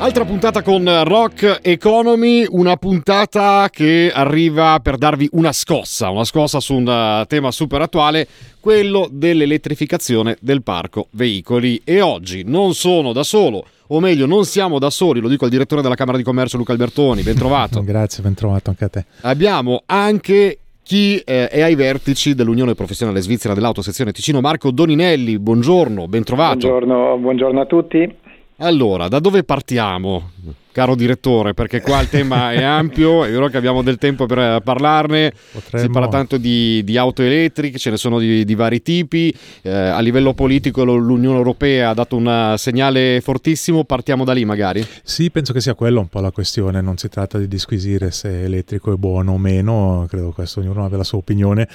Altra puntata con Rock Economy, una puntata che arriva per darvi una scossa, una scossa su un tema super attuale, quello dell'elettrificazione del parco veicoli. E oggi non sono da solo, o meglio non siamo da soli, lo dico al direttore della Camera di Commercio Luca Albertoni, ben trovato. Grazie, ben trovato anche a te. Abbiamo anche chi eh, è ai vertici dell'Unione Professionale Svizzera dell'Auto Sezione Ticino, Marco Doninelli, buongiorno, ben trovato. Buongiorno, buongiorno a tutti. Allora, da dove partiamo? Caro direttore, perché qua il tema è ampio, è vero che abbiamo del tempo per eh, parlarne, Potremmo... si parla tanto di, di, auto elettriche, ce ne sono di, di vari tipi, eh, a livello politico l'Unione Europea ha dato un segnale fortissimo, partiamo da lì magari? Sì, penso che sia quella un po' la questione, non si tratta di disquisire se elettrico è buono o meno, credo che questo ognuno abbia la sua opinione,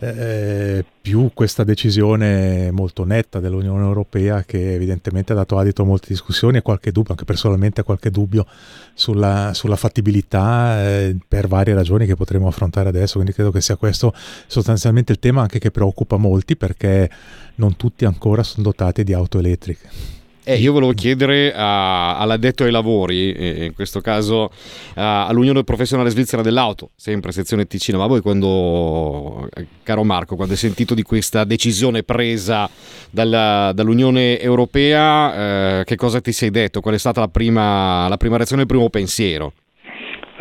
eh, più questa decisione molto netta dell'Unione Europea che evidentemente ha dato adito a molte discussioni e qualche dubbio, anche personalmente qualche dubbio dubbio sulla, sulla fattibilità eh, per varie ragioni che potremo affrontare adesso, quindi credo che sia questo sostanzialmente il tema anche che preoccupa molti perché non tutti ancora sono dotati di auto elettriche. Eh, io volevo chiedere a, all'addetto ai lavori, in questo caso all'Unione Professionale Svizzera dell'Auto, sempre sezione Ticino, ma voi quando, caro Marco, quando hai sentito di questa decisione presa dalla, dall'Unione Europea, eh, che cosa ti sei detto? Qual è stata la prima, la prima reazione, il primo pensiero?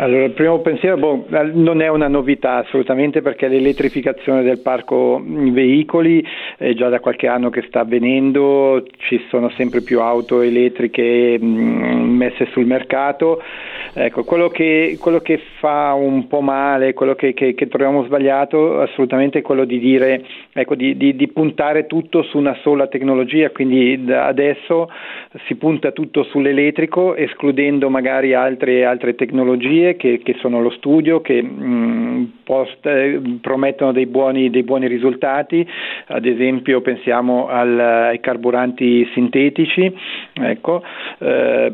Allora, il primo pensiero boh, non è una novità assolutamente perché l'elettrificazione del parco veicoli è già da qualche anno che sta avvenendo, ci sono sempre più auto elettriche mm, messe sul mercato. Ecco, quello che, quello che, fa un po' male, quello che, che, che, troviamo sbagliato assolutamente è quello di dire, ecco, di, di, di puntare tutto su una sola tecnologia, quindi adesso si punta tutto sull'elettrico escludendo magari altre, altre tecnologie che, che sono lo studio, che mh, mm, post, eh, promettono dei buoni, dei buoni, risultati, ad esempio pensiamo al, ai carburanti sintetici, ecco. eh,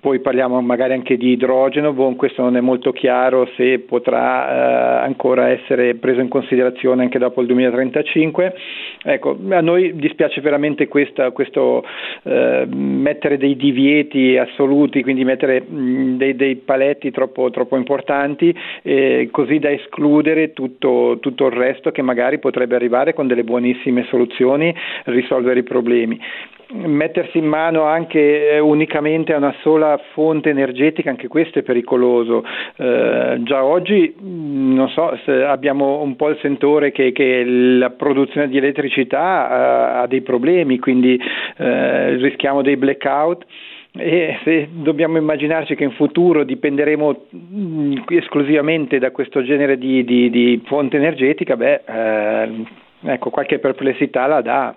poi parliamo magari anche di idrogeno, bon, questo non è molto chiaro se potrà eh, ancora essere preso in considerazione anche dopo il 2035. Ecco, a noi dispiace veramente questa, questo eh, mettere dei divieti assoluti, quindi mettere mh, mm, dei, dei paletti troppo troppo, importanti, eh, così da escludere tutto, tutto il resto che magari potrebbe arrivare con delle buonissime soluzioni risolvere i problemi mettersi in mano anche eh, unicamente a una sola fonte energetica, anche questo è pericoloso. Eh, già oggi non so, abbiamo un po' il sentore che, che la produzione di elettricità eh, ha dei problemi, quindi eh, rischiamo dei blackout e se dobbiamo immaginarci che in futuro dipenderemo mm, esclusivamente da questo genere di, di, di fonte energetica, beh, eh, ecco, qualche perplessità la dà.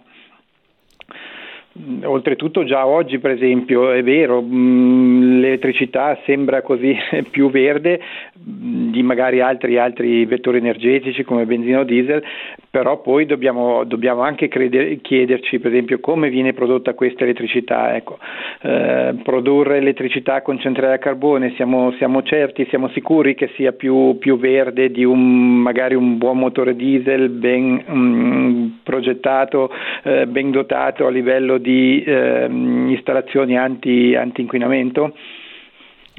Oltretutto già oggi per esempio è vero, mm, l'elettricità sembra così più verde mm, di magari altri, altri vettori energetici come benzina o diesel, però poi dobbiamo, dobbiamo anche creder, chiederci per esempio come viene prodotta questa elettricità. Ecco, eh, produrre elettricità con centrale a carbone, siamo, siamo certi, siamo sicuri che sia più, più verde di un, magari un buon motore diesel ben um, progettato, eh, ben dotato a livello di eh, installazioni anti, anti-inquinamento?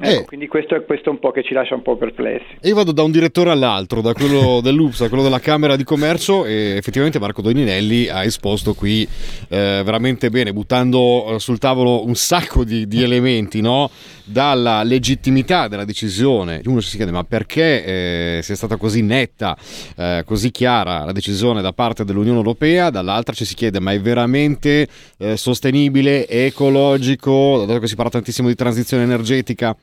Ecco, eh. quindi questo è, questo un po' che ci lascia un po' perplessi. io vado da un direttore all'altro, da quello dell'UPS a quello della Camera di Commercio e effettivamente Marco Doninelli ha esposto qui eh, veramente bene, buttando eh, sul tavolo un sacco di, di elementi, no? dalla legittimità della decisione. Uno si chiede ma perché eh, sia stata così netta, eh, così chiara la decisione da parte dell'Unione Europea, dall'altra ci si chiede ma è veramente eh, sostenibile, ecologico, dato che si parla tantissimo di transizione energetica?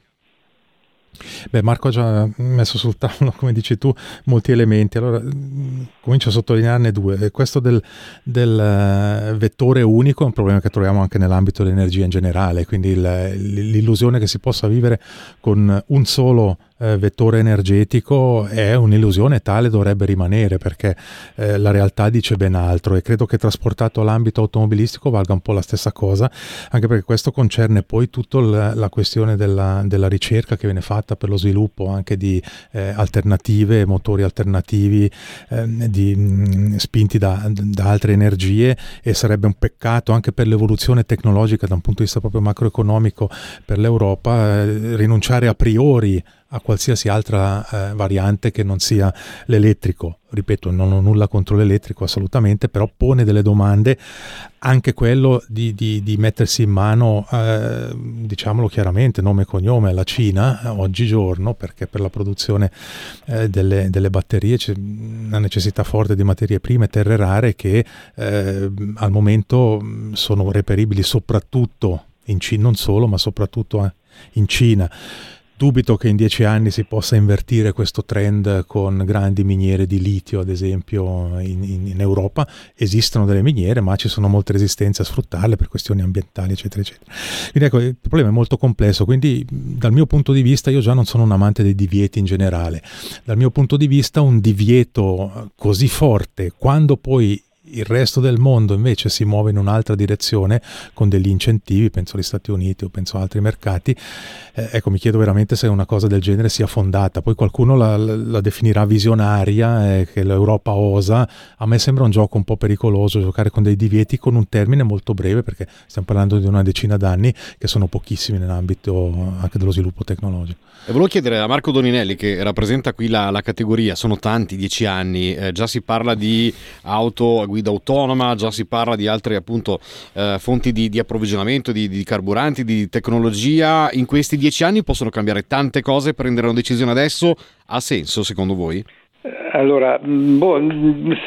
Beh, Marco ha già messo sul tavolo, come dici tu, molti elementi. Allora, mm, comincio a sottolinearne due. Questo del, del eh, vettore unico è un problema che troviamo anche nell'ambito dell'energia in generale, quindi il, l'illusione che si possa vivere con un solo eh, vettore energetico è un'illusione tale dovrebbe rimanere perché eh, la realtà dice ben altro. E credo che trasportato all'ambito automobilistico valga un po' la stessa cosa, anche perché questo concerne poi tutta la, questione della, della, ricerca che viene fatta per lo sviluppo anche di eh, alternative, motori alternativi ehm, di, mh, mm, spinti da, da altre energie e sarebbe un peccato anche per l'evoluzione tecnologica da un punto di vista proprio macroeconomico per l'Europa eh, rinunciare a priori a qualsiasi altra eh, variante che non sia l'elettrico. Ripeto, non ho nulla contro l'elettrico assolutamente, però pone delle domande anche quello di, di, di mettersi in mano, eh, diciamolo chiaramente, nome e cognome alla Cina oggigiorno, perché per la produzione eh, delle, delle, batterie c'è una necessità forte di materie prime, terre rare che eh, al momento sono reperibili soprattutto in Cina, non solo, ma soprattutto eh, in Cina Dubito che in dieci anni si possa invertire questo trend con grandi miniere di litio, ad esempio, in, in, in, Europa. Esistono delle miniere, ma ci sono molte resistenze a sfruttarle per questioni ambientali, eccetera, eccetera. Quindi ecco, il problema è molto complesso. Quindi, dal mio punto di vista, io già non sono un amante dei divieti in generale. Dal mio punto di vista, un divieto così forte, quando poi il resto del mondo invece si muove in un'altra direzione con degli incentivi, penso agli Stati Uniti o penso a altri mercati, eh, ecco mi chiedo veramente se una cosa del genere sia fondata, poi qualcuno la, la definirà visionaria, eh, che l'Europa osa, a me sembra un gioco un po' pericoloso giocare con dei divieti con un termine molto breve perché stiamo parlando di una decina d'anni che sono pochissimi nell'ambito anche dello sviluppo tecnologico. E volevo chiedere a Marco Doninelli che rappresenta qui la, la categoria, sono tanti, dieci anni, eh, già si parla di auto a guida guida autonoma, già si parla di altre appunto eh, fonti di, di approvvigionamento, di, di, carburanti, di tecnologia. In questi dieci anni possono cambiare tante cose, prendere una decisione adesso ha senso secondo voi? Allora, boh,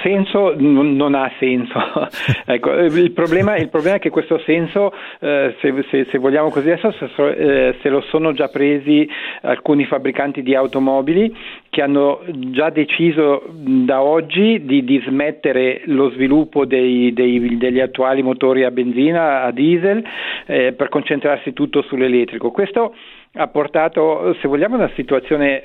senso non ha senso. ecco, il, problema, il, problema, è che questo senso, eh, se, se, se, vogliamo così adesso, se, eh, se, lo sono già presi alcuni fabbricanti di automobili che hanno già deciso da oggi di, di smettere lo sviluppo dei, dei, degli attuali motori a benzina, a diesel, eh, per concentrarsi tutto sull'elettrico. Questo ha portato, se vogliamo, a una situazione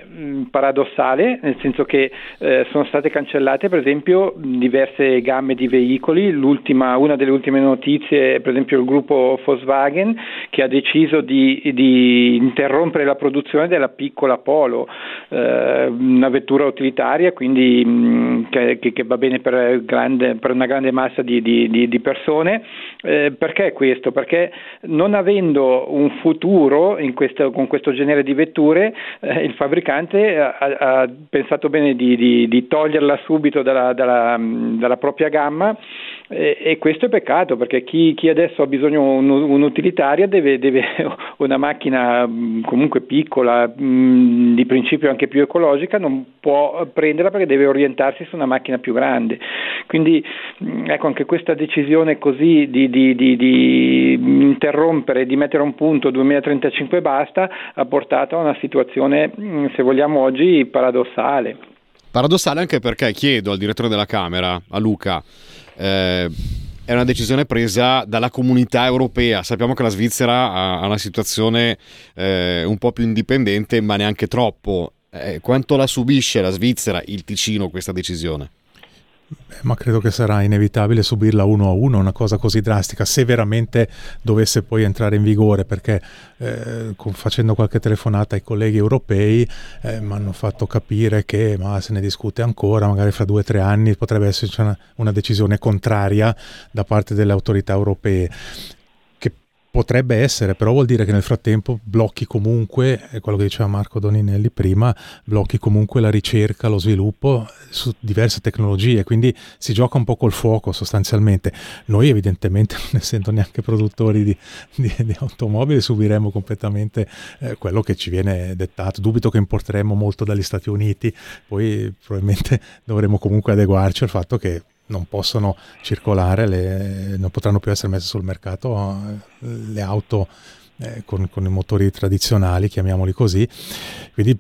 paradossale, nel senso che eh, sono state cancellate per esempio diverse gamme di veicoli, una delle ultime notizie è per esempio il gruppo Volkswagen che ha deciso di, di interrompere la produzione della piccola Polo, eh, una vettura utilitaria quindi mh, che, che, va bene per, grande, per, una grande massa di, di, di persone. Eh, perché questo? Perché non avendo un futuro questo, con questo genere di vetture, eh, il fabbricante ha, ha pensato bene di, di, toglierla subito dalla, dalla, dalla propria gamma e, e, questo è peccato perché chi, chi adesso ha bisogno un, un'utilitaria deve, deve, una macchina mm, comunque piccola, mm, di principio anche più ecologica, non può prenderla perché deve orientarsi su una macchina più grande. Quindi mm, ecco anche questa decisione così di, di, di, di interrompere, di mettere un punto 2035 basta, ha portato a una situazione, se vogliamo oggi, paradossale. Paradossale anche perché chiedo al direttore della Camera, a Luca, eh, è una decisione presa dalla comunità europea. Sappiamo che la Svizzera ha, una situazione eh, un po' più indipendente, ma neanche troppo. Eh, quanto la subisce la Svizzera, il Ticino, questa decisione? Beh, ma credo che sarà inevitabile subirla uno a uno, una cosa così drastica, se veramente dovesse poi entrare in vigore, perché eh, facendo qualche telefonata ai colleghi europei eh, mi hanno fatto capire che ma se ne discute ancora, magari fra due o tre anni potrebbe esserci una, una decisione contraria da parte delle autorità europee. Potrebbe essere, però vuol dire che nel frattempo blocchi comunque, è quello che diceva Marco Doninelli prima, blocchi comunque la ricerca, lo sviluppo su diverse tecnologie, quindi si gioca un po' col fuoco sostanzialmente. Noi evidentemente, non essendo neanche produttori di, di, di automobili, subiremo completamente eh, quello che ci viene dettato. Dubito che importeremo molto dagli Stati Uniti, poi probabilmente dovremo comunque adeguarci al fatto che non possono circolare, le, non potranno più essere messe sul mercato eh, le auto eh, con, con, i motori tradizionali, chiamiamoli così. Quindi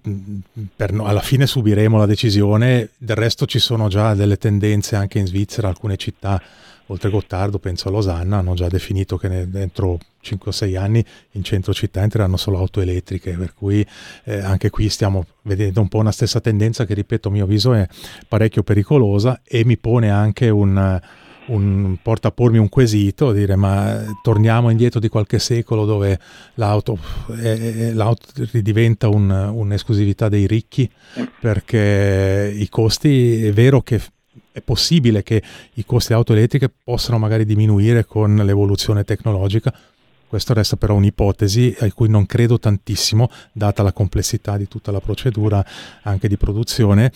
per, alla fine subiremo la decisione, del resto ci sono già delle tendenze anche in Svizzera, alcune città oltre Gottardo, penso a Losanna, hanno già definito che dentro 5-6 anni in centro città entreranno solo auto elettriche, per cui eh, anche qui stiamo vedendo un po' una stessa tendenza che, ripeto, a mio avviso è parecchio pericolosa e mi pone anche un un, porta a pormi un quesito, dire ma torniamo indietro di qualche secolo dove l'auto, è, l'auto diventa un, un'esclusività dei ricchi perché i costi, è vero che è possibile che i costi auto elettriche possano magari diminuire con l'evoluzione tecnologica, questo resta però un'ipotesi a cui non credo tantissimo, data la complessità di tutta la procedura anche di produzione,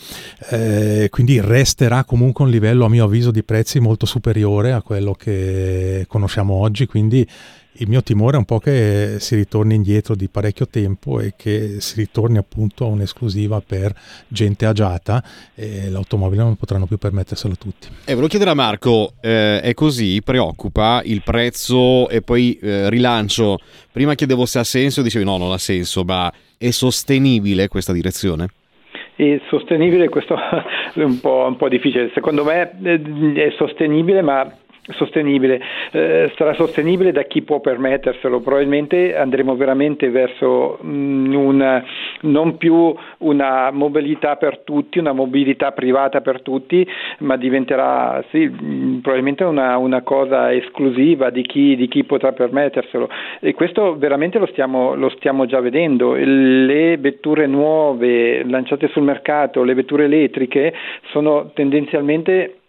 eh, quindi resterà comunque un livello a mio avviso di prezzi molto superiore a quello che conosciamo oggi, quindi il mio timore è un po' che si ritorni indietro di parecchio tempo e che si ritorni appunto a un'esclusiva per gente agiata e l'automobile non potranno più permetterselo tutti. E eh, volevo chiedere a Marco, eh, è così? Preoccupa il prezzo e poi eh, rilancio? Prima chiedevo se ha senso, dicevi no, non ha senso, ma è sostenibile questa direzione? È sostenibile, questo è un po', un po', difficile. Secondo me eh, è sostenibile, ma sostenibile. Eh, sarà sostenibile da chi può permetterselo, probabilmente andremo veramente verso mh, mm, una, non più una mobilità per tutti, una mobilità privata per tutti, ma diventerà sì, mh, mm, probabilmente una, una, cosa esclusiva di chi, di chi, potrà permetterselo e questo veramente lo stiamo, lo stiamo già vedendo. Le vetture nuove lanciate sul mercato, le vetture elettriche sono tendenzialmente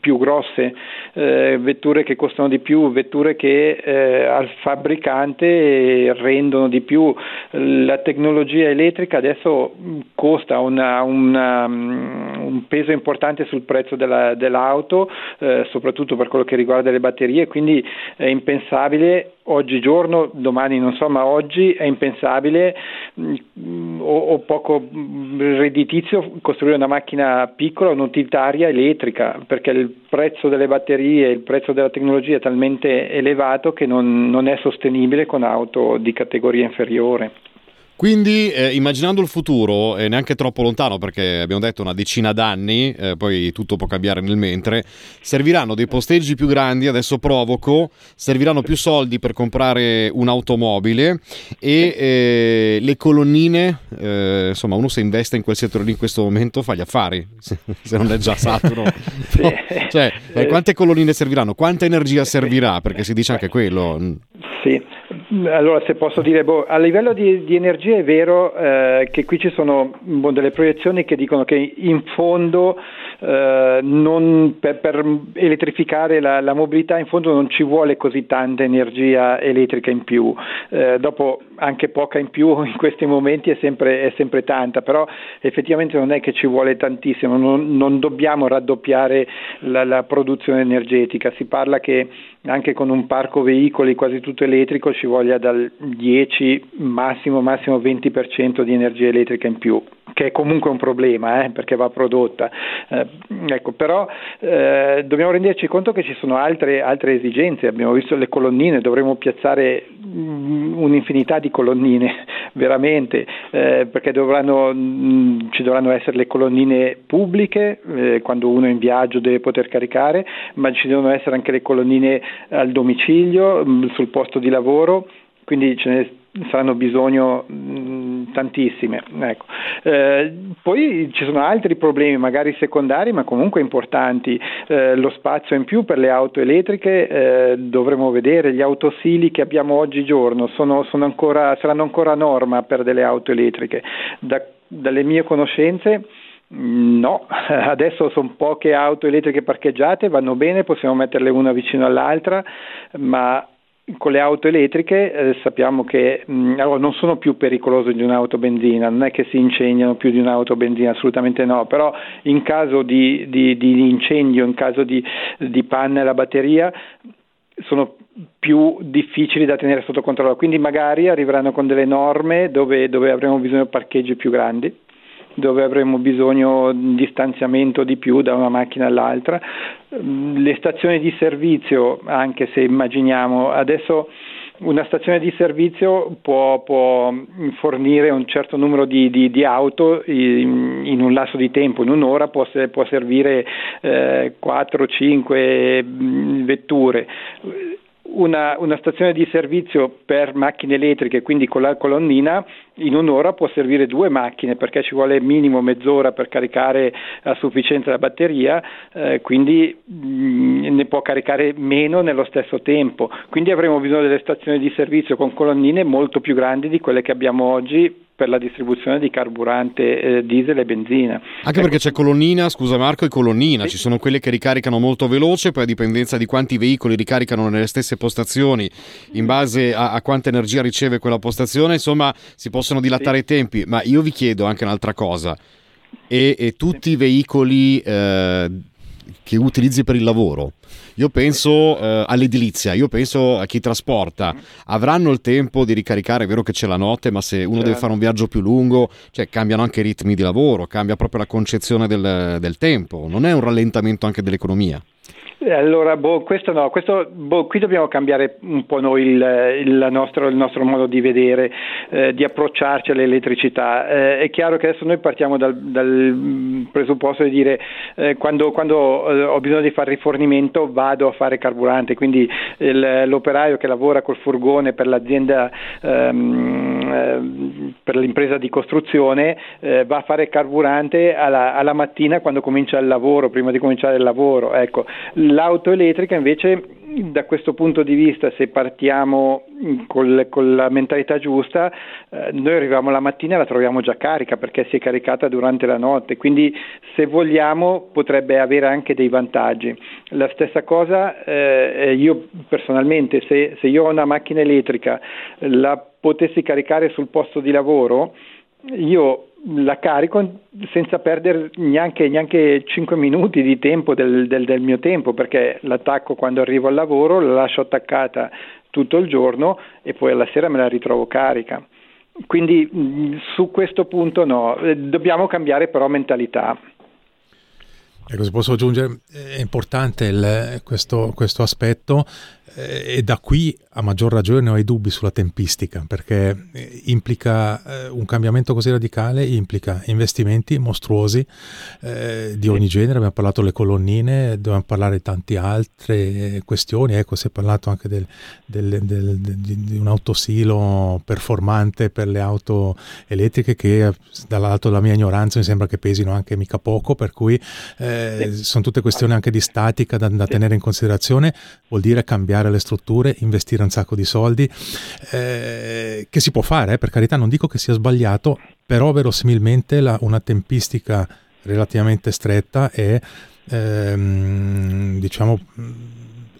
più grosse, eh, vetture che costano di più, vetture che eh, al fabbricante rendono di più. La tecnologia elettrica adesso costa una, una, un peso importante sul prezzo della, dell'auto, eh, soprattutto per quello che riguarda le batterie, quindi è impensabile oggigiorno, domani non so, ma oggi è impensabile o, o, poco redditizio costruire una macchina piccola, un'utilitaria elettrica, perché il prezzo delle batterie, il prezzo della tecnologia è talmente elevato che non, non è sostenibile con auto di categoria inferiore. Quindi eh, immaginando il futuro, e neanche troppo lontano perché abbiamo detto una decina d'anni, eh, poi tutto può cambiare nel mentre, serviranno dei posteggi più grandi, adesso provoco, serviranno più soldi per comprare un'automobile e eh, le colonnine, eh, insomma uno se investe in quel settore lì in questo momento fa gli affari, se, se non è già saturo. no? Cioè, eh, quante colonnine serviranno? Quanta energia servirà? Perché si dice anche quello. Sì, allora se posso dire, boh, a livello di, di, energia è vero eh, che qui ci sono boh, delle proiezioni che dicono che in fondo eh, per, per, elettrificare la, la, mobilità in fondo non ci vuole così tanta energia elettrica in più, eh, dopo anche poca in più in questi momenti è sempre, è sempre, tanta, però effettivamente non è che ci vuole tantissimo, non, non dobbiamo raddoppiare la, la produzione energetica, si parla che anche con un parco veicoli quasi tutto elettrico ci voglia dal 10 massimo massimo 20% di energia elettrica in più che è comunque un problema eh, perché va prodotta. Eh, ecco, però eh, dobbiamo renderci conto che ci sono altre, altre, esigenze, abbiamo visto le colonnine, dovremmo piazzare mm, un'infinità di colonnine veramente, eh, perché dovranno, mh, mm, ci dovranno essere le colonnine pubbliche eh, quando uno è in viaggio deve poter caricare, ma ci devono essere anche le colonnine al domicilio, mh, mm, sul posto di lavoro, quindi ce ne saranno bisogno mh, tantissime. Ecco. Eh, poi ci sono altri problemi, magari secondari, ma comunque importanti. Eh, lo spazio in più per le auto elettriche eh, dovremo vedere, gli autosili che abbiamo oggigiorno sono, sono ancora, saranno ancora norma per delle auto elettriche. Da, dalle mie conoscenze No, adesso sono poche auto elettriche parcheggiate, vanno bene, possiamo metterle una vicino all'altra, ma con le auto elettriche eh, sappiamo che mh, mm, allora, non sono più pericolose di un'auto benzina, non è che si incendiano più di un'auto benzina, assolutamente no, però in caso di, di, di incendio, in caso di, di panne alla batteria sono più difficili da tenere sotto controllo, quindi magari arriveranno con delle norme dove, dove avremo bisogno di parcheggi più grandi dove avremo bisogno di distanziamento di più da una macchina all'altra. Le stazioni di servizio, anche se immaginiamo, adesso una stazione di servizio può, può fornire un certo numero di, di, di auto in, in, un lasso di tempo, in un'ora può, può servire eh, 4-5 mm, vetture una, una, stazione di servizio per macchine elettriche, quindi con la colonnina, in un'ora può servire due macchine perché ci vuole minimo mezz'ora per caricare a sufficienza la batteria, eh, quindi mh, mm, ne può caricare meno nello stesso tempo. Quindi avremo bisogno delle stazioni di servizio con colonnine molto più grandi di quelle che abbiamo oggi per la distribuzione di carburante eh, diesel e benzina. Anche perché c'è colonnina, scusa Marco, e colonnina, sì. ci sono quelle che ricaricano molto veloce, poi a dipendenza di quanti veicoli ricaricano nelle stesse postazioni, in base a, a quanta energia riceve quella postazione, insomma si possono dilatare sì. i tempi, ma io vi chiedo anche un'altra cosa, e, e tutti i veicoli eh, che utilizzi per il lavoro, io penso eh, all'edilizia, io penso a chi trasporta, avranno il tempo di ricaricare, è vero che c'è la notte, ma se uno certo. deve fare un viaggio più lungo, cioè cambiano anche i ritmi di lavoro, cambia proprio la concezione del, del tempo, non è un rallentamento anche dell'economia? Allora, boh, questo no, questo, boh, qui dobbiamo cambiare un po' noi il, il, nostro, il nostro, modo di vedere, eh, di approcciarci all'elettricità. Eh, è chiaro che adesso noi partiamo dal, dal presupposto di dire eh, quando, quando eh, ho bisogno di fare rifornimento vado a fare carburante, quindi il, l'operaio che lavora col furgone per l'azienda, ehm, ehm per l'impresa di costruzione eh, va a fare carburante alla, alla, mattina quando comincia il lavoro, prima di cominciare il lavoro. Ecco, L'auto elettrica invece da questo punto di vista, se partiamo col, con la mentalità giusta, eh, noi arriviamo la mattina e la troviamo già carica perché si è caricata durante la notte, quindi se vogliamo potrebbe avere anche dei vantaggi. La stessa cosa eh, io personalmente, se, se io ho una macchina elettrica, la potessi caricare sul posto di lavoro, io la carico senza perdere neanche, neanche 5 minuti di tempo del, del, del, mio tempo perché l'attacco quando arrivo al lavoro, la lascio attaccata tutto il giorno e poi alla sera me la ritrovo carica. Quindi su questo punto no, eh, dobbiamo cambiare però mentalità. Ecco, se posso aggiungere, è importante il, questo, questo aspetto eh, e da qui a maggior ragione ho i dubbi sulla tempistica perché eh, implica eh, un cambiamento così radicale, implica investimenti mostruosi eh, di ogni genere, abbiamo parlato delle colonnine, dobbiamo parlare di tante altre questioni, ecco si è parlato anche del, del, del, di, di, un autosilo performante per le auto elettriche che dall'alto della mia ignoranza mi sembra che pesino anche mica poco, per cui eh, sono tutte questioni anche di statica da, da tenere in considerazione, vuol dire cambiare cambiare le strutture, investire un sacco di soldi, eh, che si può fare, eh, per carità, non dico che sia sbagliato, però verosimilmente la, una tempistica relativamente stretta è, ehm, diciamo,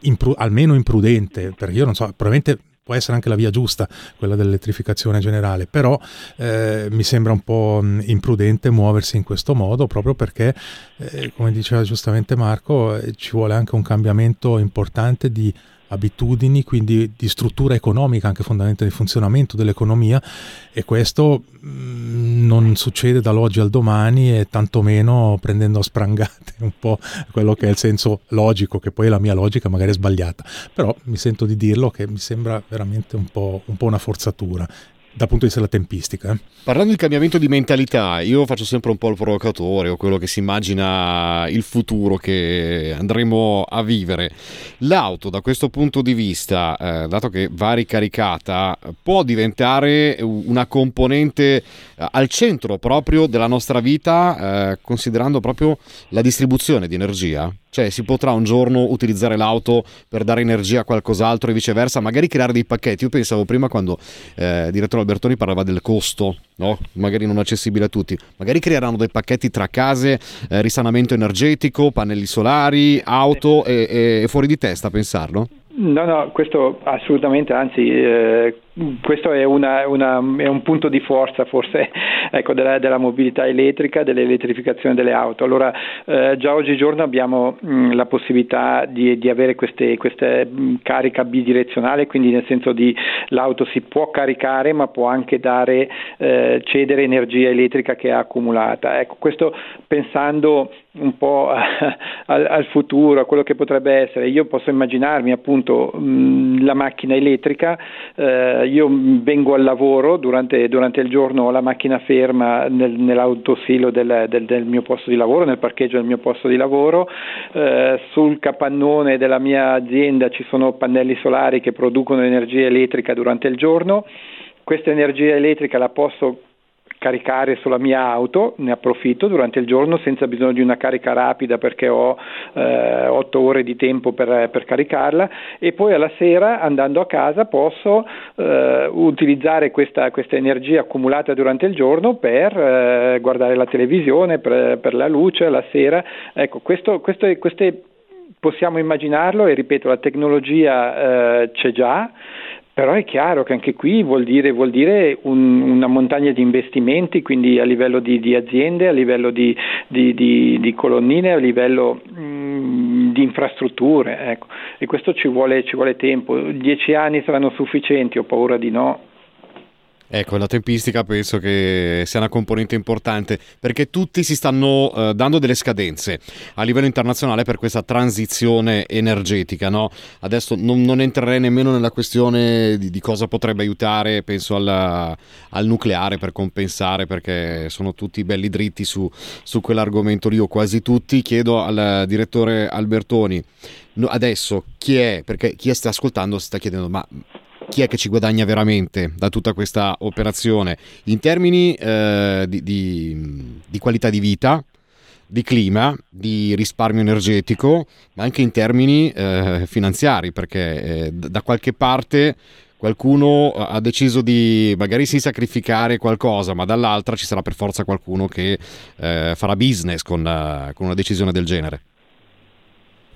impru- almeno imprudente, perché io non so, probabilmente può essere anche la via giusta, quella dell'elettrificazione generale, però eh, mi sembra un po' imprudente muoversi in questo modo proprio perché, eh, come diceva giustamente Marco, eh, ci vuole anche un cambiamento importante di abitudini, quindi di struttura economica, anche fondamentalmente di funzionamento dell'economia e questo mm, non succede dall'oggi al domani e tantomeno prendendo a sprangate un po' quello che è il senso logico, che poi la mia logica magari è sbagliata, però mi sento di dirlo che mi sembra veramente un po', un po una forzatura dal punto di vista della tempistica. Eh. Parlando di cambiamento di mentalità, io faccio sempre un po' il provocatore o quello che si immagina il futuro che andremo a vivere. L'auto da questo punto di vista, eh, dato che va ricaricata, può diventare una componente eh, al centro proprio della nostra vita, eh, considerando proprio la distribuzione di energia? Cioè si potrà un giorno utilizzare l'auto per dare energia a qualcos'altro e viceversa, magari creare dei pacchetti. Io pensavo prima quando eh, il direttore Albertoni parlava del costo, no? magari non accessibile a tutti, magari creeranno dei pacchetti tra case, eh, risanamento energetico, pannelli solari, auto e, e, fuori di testa pensarlo? No, no, questo assolutamente, anzi, eh, questo è, una, una, è, un punto di forza forse ecco, della, della, mobilità elettrica, dell'elettrificazione delle auto. Allora eh, già oggigiorno abbiamo mh, la possibilità di, di avere queste, queste mh, carica bidirezionale, quindi nel senso di l'auto si può caricare ma può anche dare, eh, cedere energia elettrica che ha accumulata. Ecco, questo pensando un po' al, al, futuro, a quello che potrebbe essere. Io posso immaginarmi appunto mh, la macchina elettrica, eh, io vengo al lavoro, durante, durante, il giorno ho la macchina ferma nel, nell'autosilo del, del, del, mio posto di lavoro, nel parcheggio del mio posto di lavoro, eh, sul capannone della mia azienda ci sono pannelli solari che producono energia elettrica durante il giorno, questa energia elettrica la posso caricare sulla mia auto, ne approfitto durante il giorno senza bisogno di una carica rapida perché ho eh, 8 ore di tempo per, per, caricarla e poi alla sera andando a casa posso eh, utilizzare questa, questa, energia accumulata durante il giorno per eh, guardare la televisione, per, per, la luce, la sera. Ecco, questo, questo, queste possiamo immaginarlo e ripeto la tecnologia eh, c'è già però è chiaro che anche qui vuol dire, vuol dire un, una montagna di investimenti, quindi a livello di, di aziende, a livello di, di, di colonnine, a livello mm, di infrastrutture. Ecco. E questo ci vuole, ci vuole tempo. Dieci anni saranno sufficienti? Ho paura di no. Ecco, la tempistica penso che sia una componente importante perché tutti si stanno eh, dando delle scadenze a livello internazionale per questa transizione energetica. No? Adesso non, non, entrerei nemmeno nella questione di, di cosa potrebbe aiutare, penso alla, al nucleare per compensare perché sono tutti belli dritti su, su quell'argomento lì o quasi tutti. Chiedo al direttore Albertoni adesso chi è, perché chi sta ascoltando si sta chiedendo ma chi è che ci guadagna veramente da tutta questa operazione in termini eh, di, di, di qualità di vita, di clima, di risparmio energetico, ma anche in termini eh, finanziari, perché eh, da qualche parte qualcuno ha deciso di magari sì sacrificare qualcosa, ma dall'altra ci sarà per forza qualcuno che eh, farà business con, con una decisione del genere.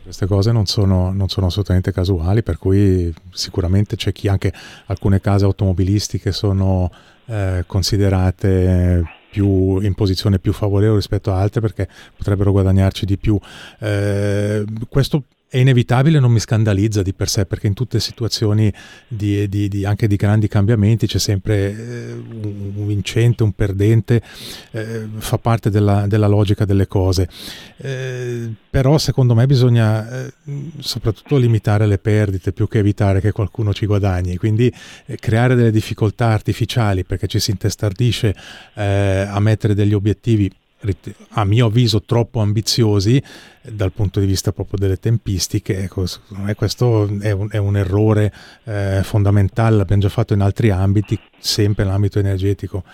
Queste cose non sono, non sono, assolutamente casuali, per cui sicuramente c'è chi anche alcune case automobilistiche sono eh, considerate più in posizione più favorevole rispetto a altre perché potrebbero guadagnarci di più. Eh, questo è inevitabile, non mi scandalizza di per sé, perché in tutte situazioni di, di, di, anche di grandi cambiamenti c'è sempre eh, un vincente, un perdente, eh, fa parte della, della, logica delle cose. Eh, però secondo me bisogna eh, soprattutto limitare le perdite più che evitare che qualcuno ci guadagni, quindi eh, creare delle difficoltà artificiali perché ci si intestardisce eh, a mettere degli obiettivi a mio avviso troppo ambiziosi dal punto di vista proprio delle tempistiche. Ecco, questo è un, è un errore eh, fondamentale, l'abbiamo già fatto in altri ambiti, sempre nell'ambito energetico.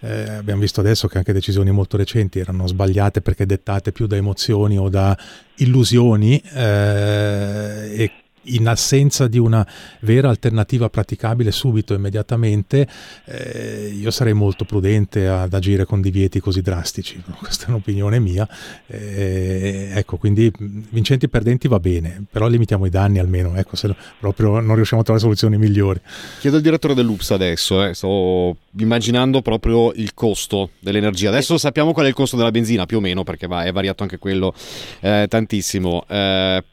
Eh, abbiamo visto adesso che anche decisioni molto recenti erano sbagliate perché dettate più da emozioni o da illusioni eh, e in assenza di una vera alternativa praticabile subito, immediatamente, eh, io sarei molto prudente ad agire con divieti così drastici. Questa è un'opinione mia. Eh, ecco, quindi vincenti e perdenti va bene, però limitiamo i danni almeno, ecco, se proprio non riusciamo a trovare soluzioni migliori. Chiedo al direttore dell'UPS adesso, eh, sto immaginando proprio il costo dell'energia. Adesso sappiamo qual è il costo della benzina, più o meno, perché va, è variato anche quello eh, tantissimo eh,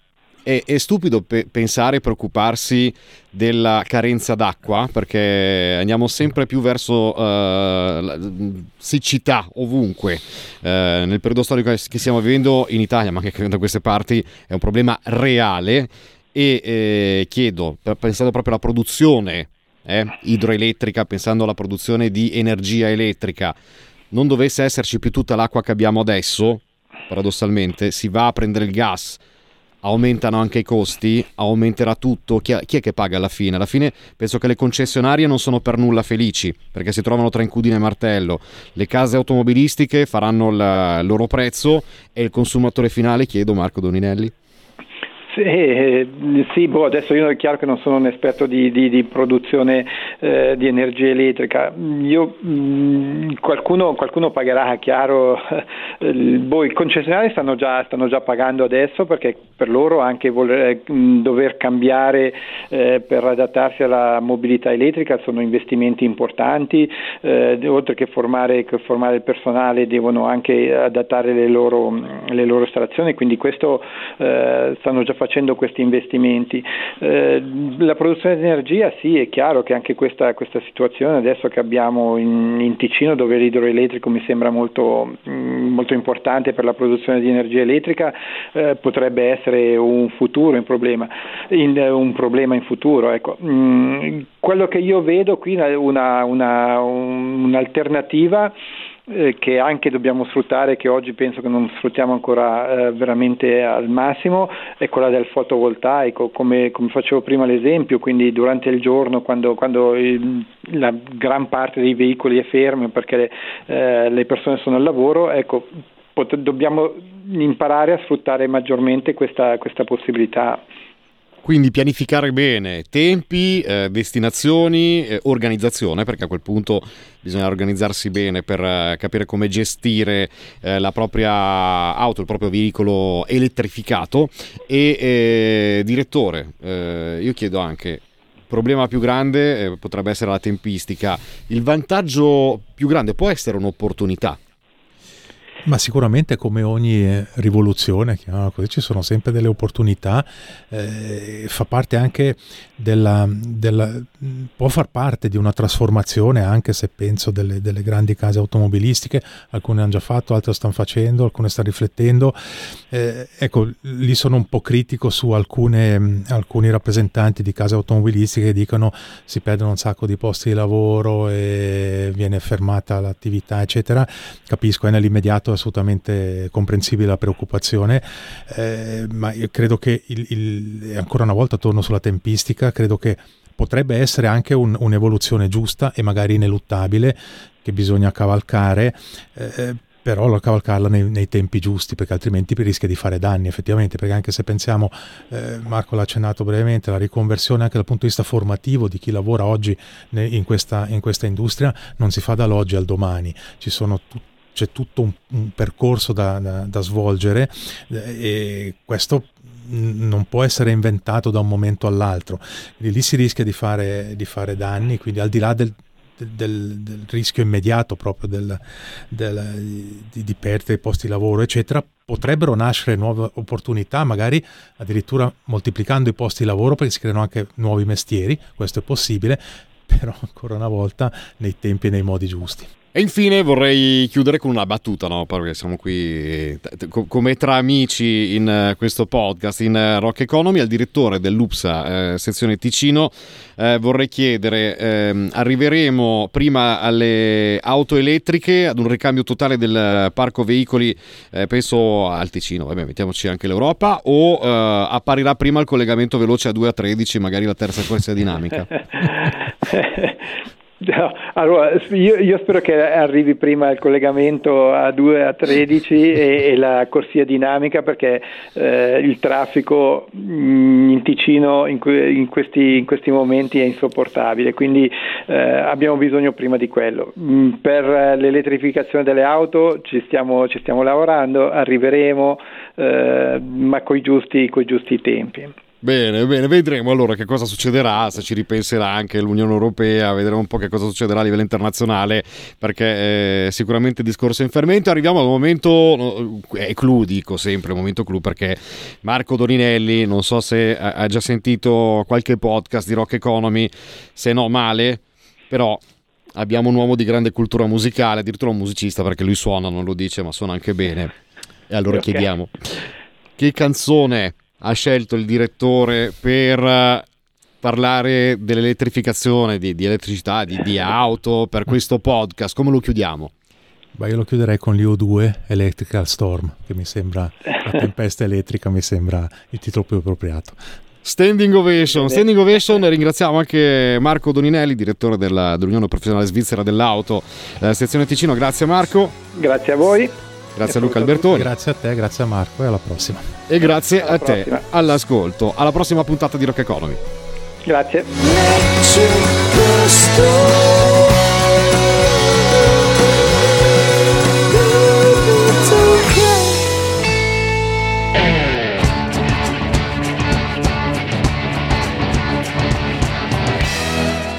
è, è stupido pe- pensare e preoccuparsi della carenza d'acqua perché andiamo sempre più verso uh, siccità ovunque. Uh, nel periodo storico che stiamo vivendo in Italia, ma anche da queste parti, è un problema reale e eh, chiedo, pensando proprio alla produzione eh, idroelettrica, pensando alla produzione di energia elettrica, non dovesse esserci più tutta l'acqua che abbiamo adesso, paradossalmente, si va a prendere il gas aumentano anche i costi, aumenterà tutto, chi, è che paga alla fine? Alla fine penso che le concessionarie non sono per nulla felici perché si trovano tra incudine e martello, le case automobilistiche faranno il loro prezzo e il consumatore finale, chiedo Marco Doninelli. Sì, Sì, boh, adesso io è chiaro che non sono un esperto di, di, di produzione eh, di energia elettrica, io, mh, mm, qualcuno, qualcuno, pagherà, chiaro, eh, boh, i concessionari stanno già, stanno già, pagando adesso perché per loro anche voler, mh, mm, dover cambiare eh, per adattarsi alla mobilità elettrica sono investimenti importanti, eh, oltre che formare, che formare, il personale devono anche adattare le loro, le loro installazioni, quindi questo eh, stanno già facendo questi investimenti. Eh, la produzione di energia sì, è chiaro che anche questa, questa situazione adesso che abbiamo in, in, Ticino dove l'idroelettrico mi sembra molto, mm, molto importante per la produzione di energia elettrica eh, potrebbe essere un futuro, un problema in, un problema in futuro. Ecco. Mm, quello che io vedo qui è una, una, un'alternativa eh, che anche dobbiamo sfruttare, che oggi penso che non sfruttiamo ancora eh, veramente al massimo, è quella del fotovoltaico, come, come, facevo prima l'esempio, quindi durante il giorno quando, quando il, la gran parte dei veicoli è ferma perché eh, le persone sono al lavoro, ecco, pot- dobbiamo imparare a sfruttare maggiormente questa, questa possibilità. Quindi pianificare bene tempi, eh, destinazioni, eh, organizzazione, perché a quel punto bisogna organizzarsi bene per eh, capire come gestire eh, la propria auto, il proprio veicolo elettrificato. E eh, direttore, eh, io chiedo anche, il problema più grande potrebbe essere la tempistica. Il vantaggio più grande può essere un'opportunità ma sicuramente come ogni eh, rivoluzione, così, ci sono sempre delle opportunità, eh, fa parte anche della, della, può far parte di una trasformazione anche se penso delle, delle, grandi case automobilistiche, alcune hanno già fatto, altre stanno facendo, alcune stanno riflettendo. Eh, ecco, lì sono un po' critico su alcune, alcuni rappresentanti di case automobilistiche che dicono si perdono un sacco di posti di lavoro e viene fermata l'attività, eccetera. Capisco, è nell'immediato è assolutamente comprensibile la preoccupazione, eh, ma io credo che il, il, ancora una volta torno sulla tempistica, credo che potrebbe essere anche un, un'evoluzione giusta e magari ineluttabile che bisogna cavalcare. Eh, però cavalcarla nei, nei, tempi giusti perché altrimenti rischia di fare danni effettivamente perché anche se pensiamo eh, Marco l'ha accennato brevemente la riconversione anche dal punto di vista formativo di chi lavora oggi in questa, in questa industria non si fa dall'oggi al domani ci sono tutti c'è tutto un, un percorso da, da, da, svolgere eh, e questo non può essere inventato da un momento all'altro. Quindi lì si rischia di fare, di fare danni, quindi al di là del, del, del rischio immediato proprio del, di, di perdere posti di lavoro, eccetera, potrebbero nascere nuove opportunità, magari addirittura moltiplicando i posti di lavoro perché si creano anche nuovi mestieri, questo è possibile, però ancora una volta nei tempi e nei modi giusti. E infine vorrei chiudere con una battuta, no? perché siamo qui t- come tra amici in uh, questo podcast, in uh, Rock Economy, al direttore dell'UPSA uh, sezione Ticino, vorrei chiedere, ehm, arriveremo prima alle auto elettriche, ad un ricambio totale del parco veicoli, penso al Ticino, vabbè mettiamoci anche l'Europa, o apparirà prima il collegamento veloce a 2 a 13, magari la terza corsia dinamica? Allora, io, io, spero che arrivi prima il collegamento a 2 a 13 e, e la corsia dinamica perché eh, il traffico mm, in Ticino in, in, questi, in, questi, momenti è insopportabile, quindi eh, abbiamo bisogno prima di quello. Mm, per l'elettrificazione delle auto ci stiamo, ci stiamo lavorando, arriveremo, eh, ma con i giusti tempi. Bene, bene, vedremo allora che cosa succederà, se ci ripenserà anche l'Unione Europea, vedremo un po' che cosa succederà a livello internazionale, perché eh, sicuramente il discorso è in fermento. Arriviamo al momento, è eh, clou, dico sempre, momento clou, perché Marco Dorinelli, non so se ha già sentito qualche podcast di Rock Economy, se no male, però abbiamo un uomo di grande cultura musicale, addirittura un musicista, perché lui suona, non lo dice, ma suona anche bene. E allora okay. chiediamo, che canzone ha scelto il direttore per eh, parlare dell'elettrificazione, di, di elettricità, di, di, auto per questo podcast. Come lo chiudiamo? Beh, io lo chiuderei con l'IO2 Electrical Storm, che mi sembra la tempesta elettrica, mi sembra il titolo più appropriato. Standing ovation, standing ovation, ringraziamo anche Marco Doninelli, direttore della, dell'Unione Professionale Svizzera dell'Auto, eh, sezione Ticino, grazie Marco. Grazie a voi. Grazie a Luca Albertoni. Grazie a te, grazie a Marco e alla prossima. E grazie alla a te prossima. all'ascolto. Alla prossima puntata di Rock Economy. Grazie.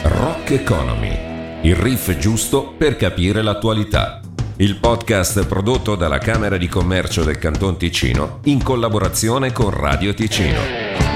Rock Economy, il riff giusto per capire l'attualità. Il podcast prodotto dalla Camera di Commercio del Canton Ticino in collaborazione con Radio Ticino.